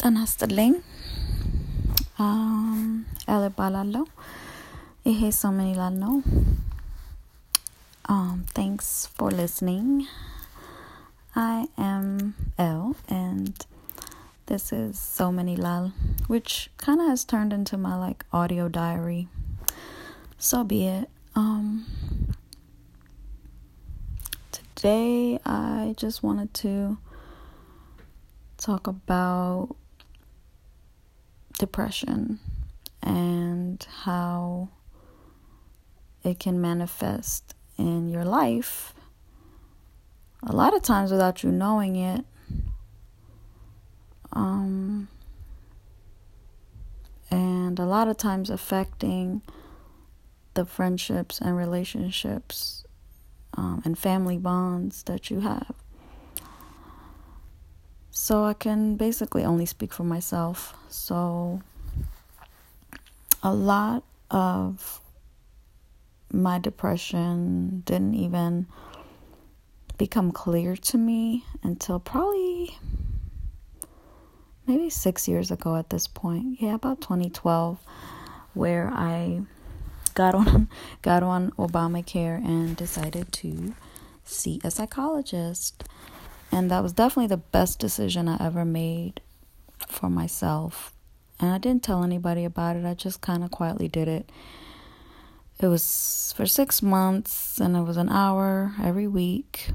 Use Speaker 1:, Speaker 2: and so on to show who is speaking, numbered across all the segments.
Speaker 1: ጤና ይስጥልኝ ኤል እባላለሁ ይሄ ሰው ምን ይላል ነው um, thanks for listening i am l and this is so many lal which kind of has turned into my like audio diary so be it um today i just wanted to talk about depression and how it can manifest in your life a lot of times without you knowing it. Um, and a lot of times affecting the friendships and relationships um, and family bonds that you have. So I can basically only speak for myself. So a lot of my depression didn't even become clear to me until probably maybe six years ago at this point. Yeah, about 2012, where I got on got on Obamacare and decided to see a psychologist. And that was definitely the best decision I ever made for myself. And I didn't tell anybody about it. I just kind of quietly did it. It was for six months, and it was an hour every week.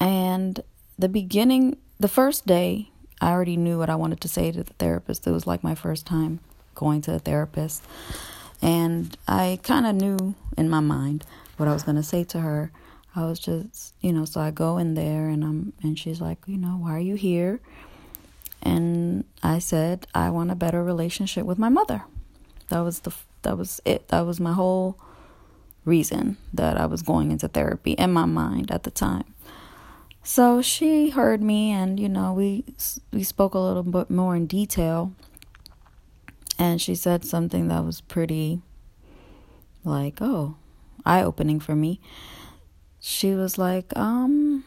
Speaker 1: And the beginning, the first day, I already knew what I wanted to say to the therapist. It was like my first time going to a therapist. And I kind of knew in my mind what I was going to say to her. I was just, you know, so I go in there and I'm and she's like, you know, why are you here? And I said, I want a better relationship with my mother. That was the that was it. That was my whole reason that I was going into therapy in my mind at the time. So she heard me and you know, we we spoke a little bit more in detail. And she said something that was pretty like, oh, eye-opening for me. She was like, um,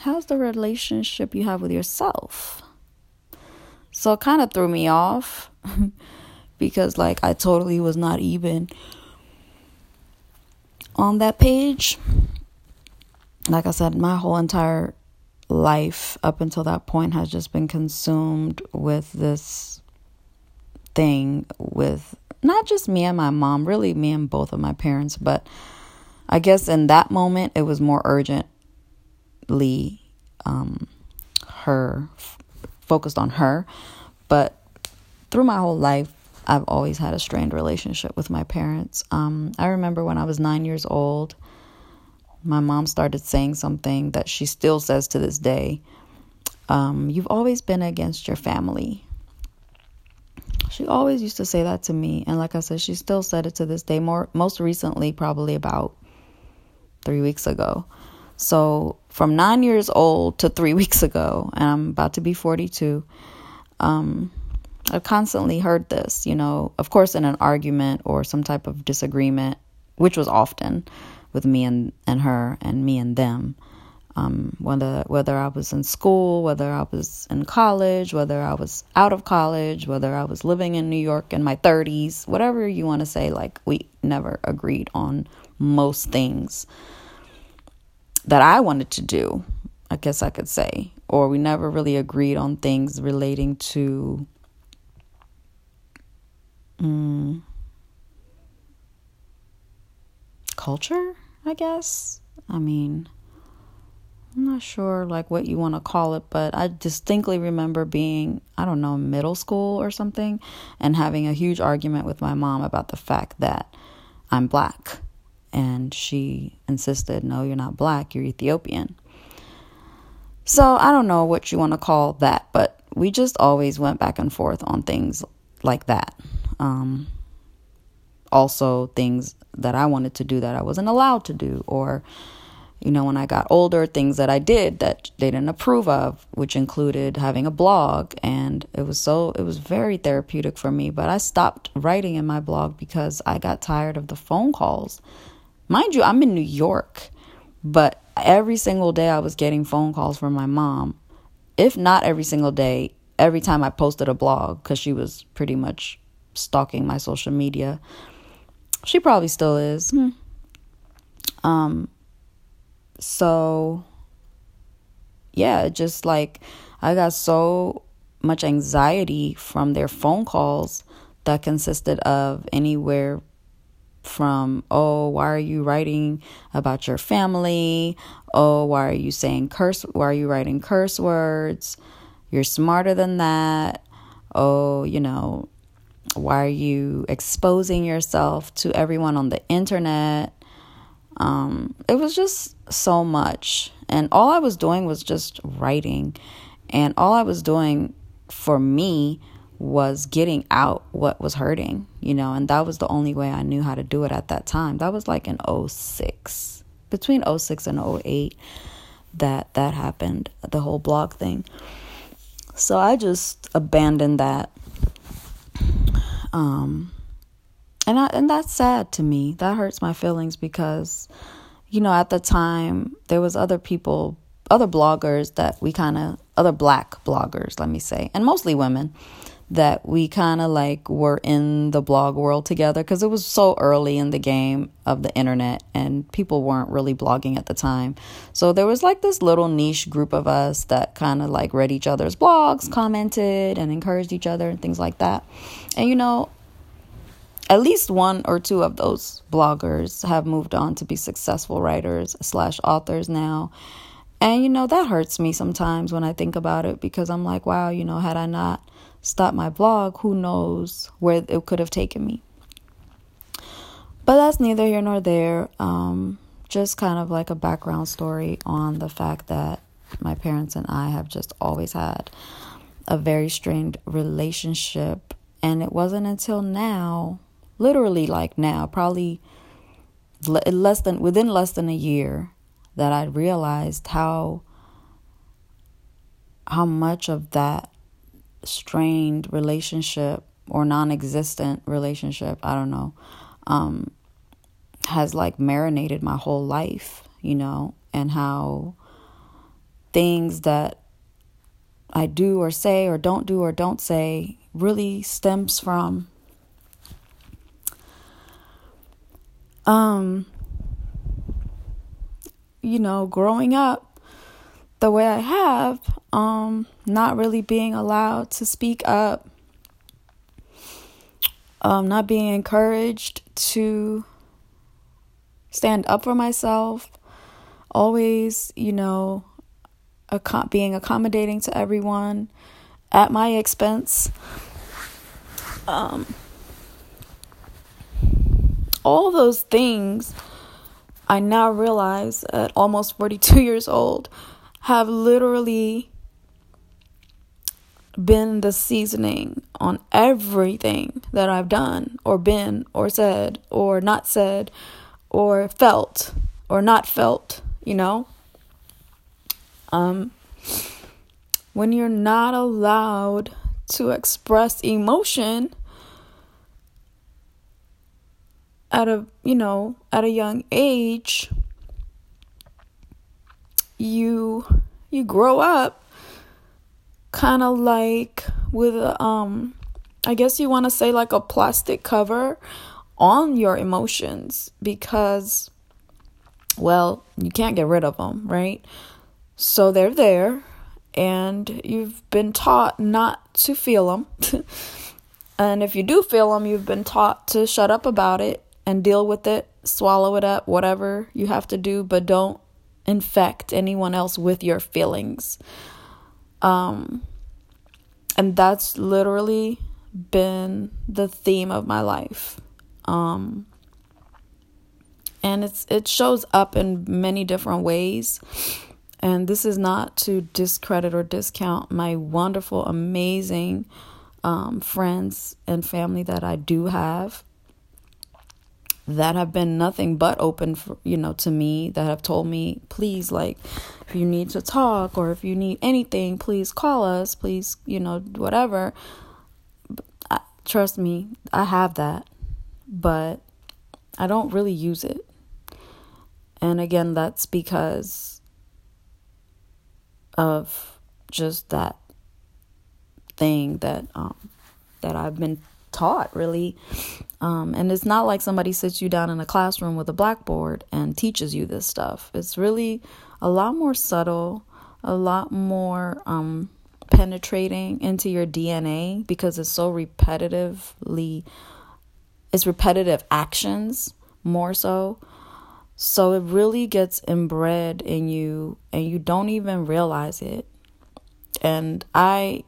Speaker 1: how's the relationship you have with yourself? So it kind of threw me off because, like, I totally was not even on that page. Like I said, my whole entire life up until that point has just been consumed with this thing with not just me and my mom, really me and both of my parents, but I guess in that moment it was more urgently um, her f- focused on her, but through my whole life I've always had a strained relationship with my parents. Um, I remember when I was nine years old, my mom started saying something that she still says to this day. Um, You've always been against your family. She always used to say that to me, and like I said, she still said it to this day. More, most recently, probably about three weeks ago. So from nine years old to three weeks ago, and I'm about to be 42. Um, I've constantly heard this, you know, of course, in an argument or some type of disagreement, which was often with me and, and her and me and them. Um, whether whether I was in school, whether I was in college, whether I was out of college, whether I was living in New York in my 30s, whatever you want to say, like we never agreed on most things that I wanted to do, I guess I could say, or we never really agreed on things relating to um, culture, I guess. I mean, I'm not sure like what you want to call it, but I distinctly remember being, I don't know, middle school or something and having a huge argument with my mom about the fact that I'm black. And she insisted, no, you're not black, you're Ethiopian. So I don't know what you want to call that, but we just always went back and forth on things like that. Um, also, things that I wanted to do that I wasn't allowed to do, or, you know, when I got older, things that I did that they didn't approve of, which included having a blog. And it was so, it was very therapeutic for me. But I stopped writing in my blog because I got tired of the phone calls. Mind you, I'm in New York, but every single day I was getting phone calls from my mom. If not every single day, every time I posted a blog because she was pretty much stalking my social media. She probably still is. Hmm. Um so yeah, just like I got so much anxiety from their phone calls that consisted of anywhere from oh why are you writing about your family? Oh why are you saying curse why are you writing curse words? You're smarter than that. Oh you know why are you exposing yourself to everyone on the internet? Um, it was just so much. And all i was doing was just writing. And all i was doing for me was getting out what was hurting, you know, and that was the only way I knew how to do it at that time. That was like in 06. Between 06 and 08 that that happened, the whole blog thing. So I just abandoned that. Um and I, and that's sad to me. That hurts my feelings because you know, at the time there was other people, other bloggers that we kind of other black bloggers, let me say, and mostly women that we kind of like were in the blog world together because it was so early in the game of the internet and people weren't really blogging at the time. So there was like this little niche group of us that kind of like read each other's blogs, commented, and encouraged each other and things like that. And you know, at least one or two of those bloggers have moved on to be successful writers slash authors now. And you know, that hurts me sometimes when I think about it because I'm like, wow, you know, had I not stop my blog, who knows where it could have taken me. But that's neither here nor there. Um, just kind of like a background story on the fact that my parents and I have just always had a very strained relationship. And it wasn't until now, literally like now, probably less than within less than a year, that I realized how how much of that strained relationship or non-existent relationship i don't know um, has like marinated my whole life you know and how things that i do or say or don't do or don't say really stems from um you know growing up the way I have, um, not really being allowed to speak up, um, not being encouraged to stand up for myself, always, you know, ac- being accommodating to everyone at my expense. Um, all those things I now realize at almost 42 years old have literally been the seasoning on everything that I've done or been or said or not said or felt or not felt, you know? Um when you're not allowed to express emotion at a, you know, at a young age, you you grow up kind of like with a, um I guess you want to say like a plastic cover on your emotions because well, you can't get rid of them, right? So they're there and you've been taught not to feel them. and if you do feel them, you've been taught to shut up about it and deal with it, swallow it up, whatever you have to do, but don't infect anyone else with your feelings. Um, and that's literally been the theme of my life. Um, and it's it shows up in many different ways. And this is not to discredit or discount my wonderful, amazing um, friends and family that I do have that have been nothing but open for you know to me that have told me please like if you need to talk or if you need anything please call us please you know whatever. I, trust me i have that but i don't really use it. And again that's because of just that thing that um, that I've been taught really. Um, and it's not like somebody sits you down in a classroom with a blackboard and teaches you this stuff. It's really a lot more subtle, a lot more um, penetrating into your DNA because it's so repetitively, it's repetitive actions more so. So it really gets inbred in you and you don't even realize it. And I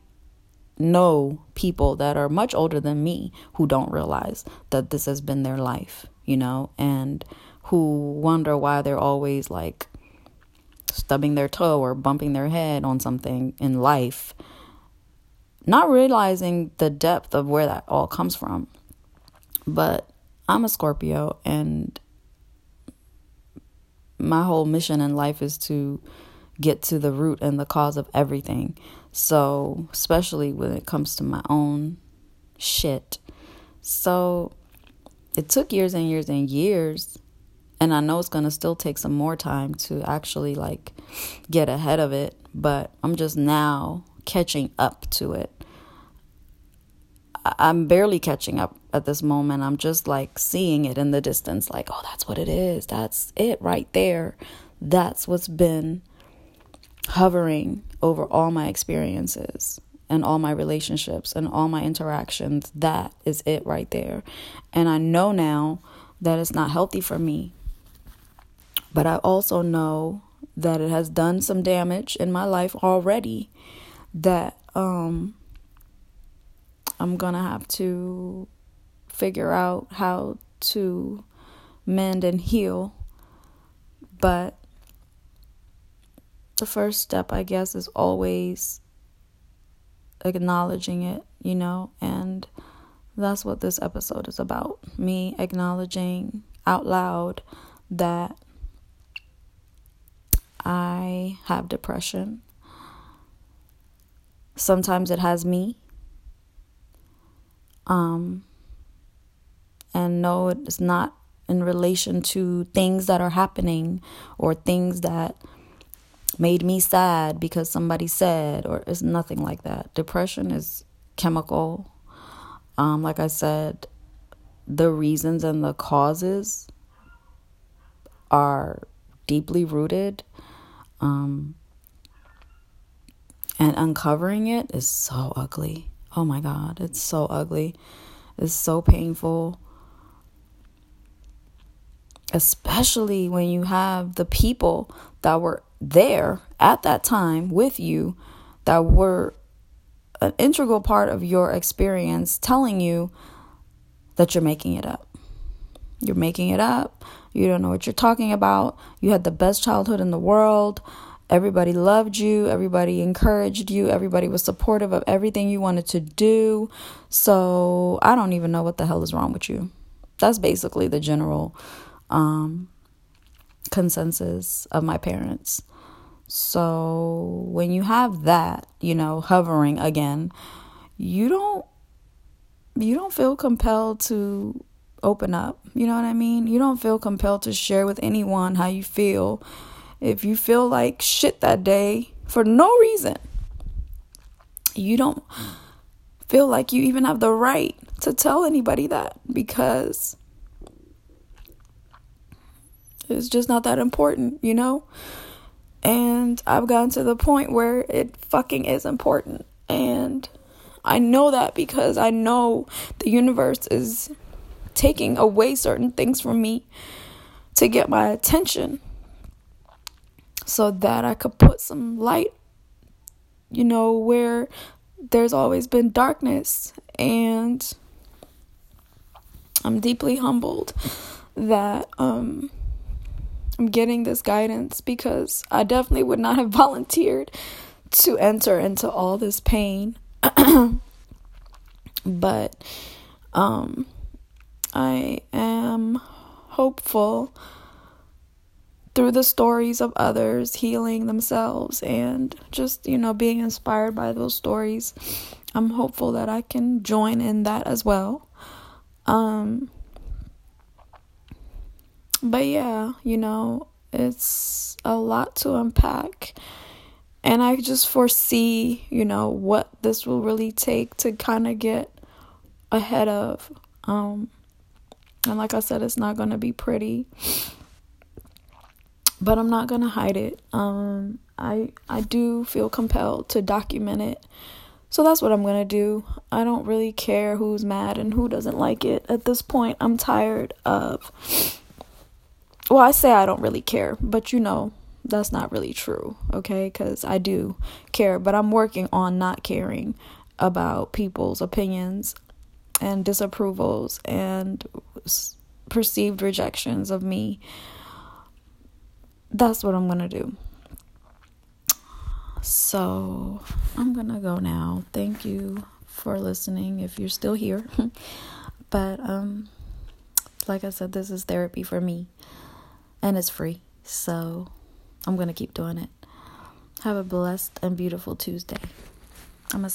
Speaker 1: know people that are much older than me who don't realize that this has been their life, you know, and who wonder why they're always like stubbing their toe or bumping their head on something in life, not realizing the depth of where that all comes from. But I'm a Scorpio and my whole mission in life is to get to the root and the cause of everything. So, especially when it comes to my own shit. So, it took years and years and years. And I know it's going to still take some more time to actually like get ahead of it, but I'm just now catching up to it. I'm barely catching up at this moment. I'm just like seeing it in the distance, like, oh, that's what it is. That's it right there. That's what's been hovering over all my experiences and all my relationships and all my interactions. That is it right there. And I know now that it's not healthy for me. But I also know that it has done some damage in my life already that um I'm going to have to figure out how to mend and heal. But the first step, I guess, is always acknowledging it, you know, and that's what this episode is about. Me acknowledging out loud that I have depression. Sometimes it has me. Um, and no, it's not in relation to things that are happening or things that made me sad because somebody said, or it's nothing like that. Depression is chemical. Um, like I said, the reasons and the causes are deeply rooted. Um, and uncovering it is so ugly. Oh my God, it's so ugly. It's so painful especially when you have the people that were there at that time with you that were an integral part of your experience telling you that you're making it up. You're making it up. You don't know what you're talking about. You had the best childhood in the world. Everybody loved you. Everybody encouraged you. Everybody was supportive of everything you wanted to do. So I don't even know what the hell is wrong with you. That's basically the general um, consensus of my parents. So when you have that, you know, hovering again, you don't you don't feel compelled to open up. You know what I mean? You don't feel compelled to share with anyone how you feel. If you feel like shit that day for no reason, you don't feel like you even have the right to tell anybody that because it's just not that important, you know? And I've gotten to the point where it fucking is important. And I know that because I know the universe is taking away certain things from me to get my attention so that I could put some light, you know, where there's always been darkness. And I'm deeply humbled that, um, I'm getting this guidance because I definitely would not have volunteered to enter into all this pain. but um I am hopeful through the stories of others healing themselves and just, you know, being inspired by those stories. I'm hopeful that I can join in that as well. Um but yeah, you know, it's a lot to unpack. and I just foresee, you know, what this will really take to kind of get ahead of. Um, and like I said, it's not going to be pretty, but I'm not going to hide it. Um, I I do feel compelled to document it. So that's what I'm going to do. I don't really care who's mad and who doesn't like it. At this point, I'm tired of Well, I say I don't really care, but you know, that's not really true, okay? Cuz I do care, but I'm working on not caring about people's opinions and disapprovals and perceived rejections of me. That's what I'm to do. So I'm to go now. Thank you for listening if you're still here. but um like I said this is therapy for me and it's free. So I'm going to keep doing it. Have a blessed and beautiful Tuesday. I'm a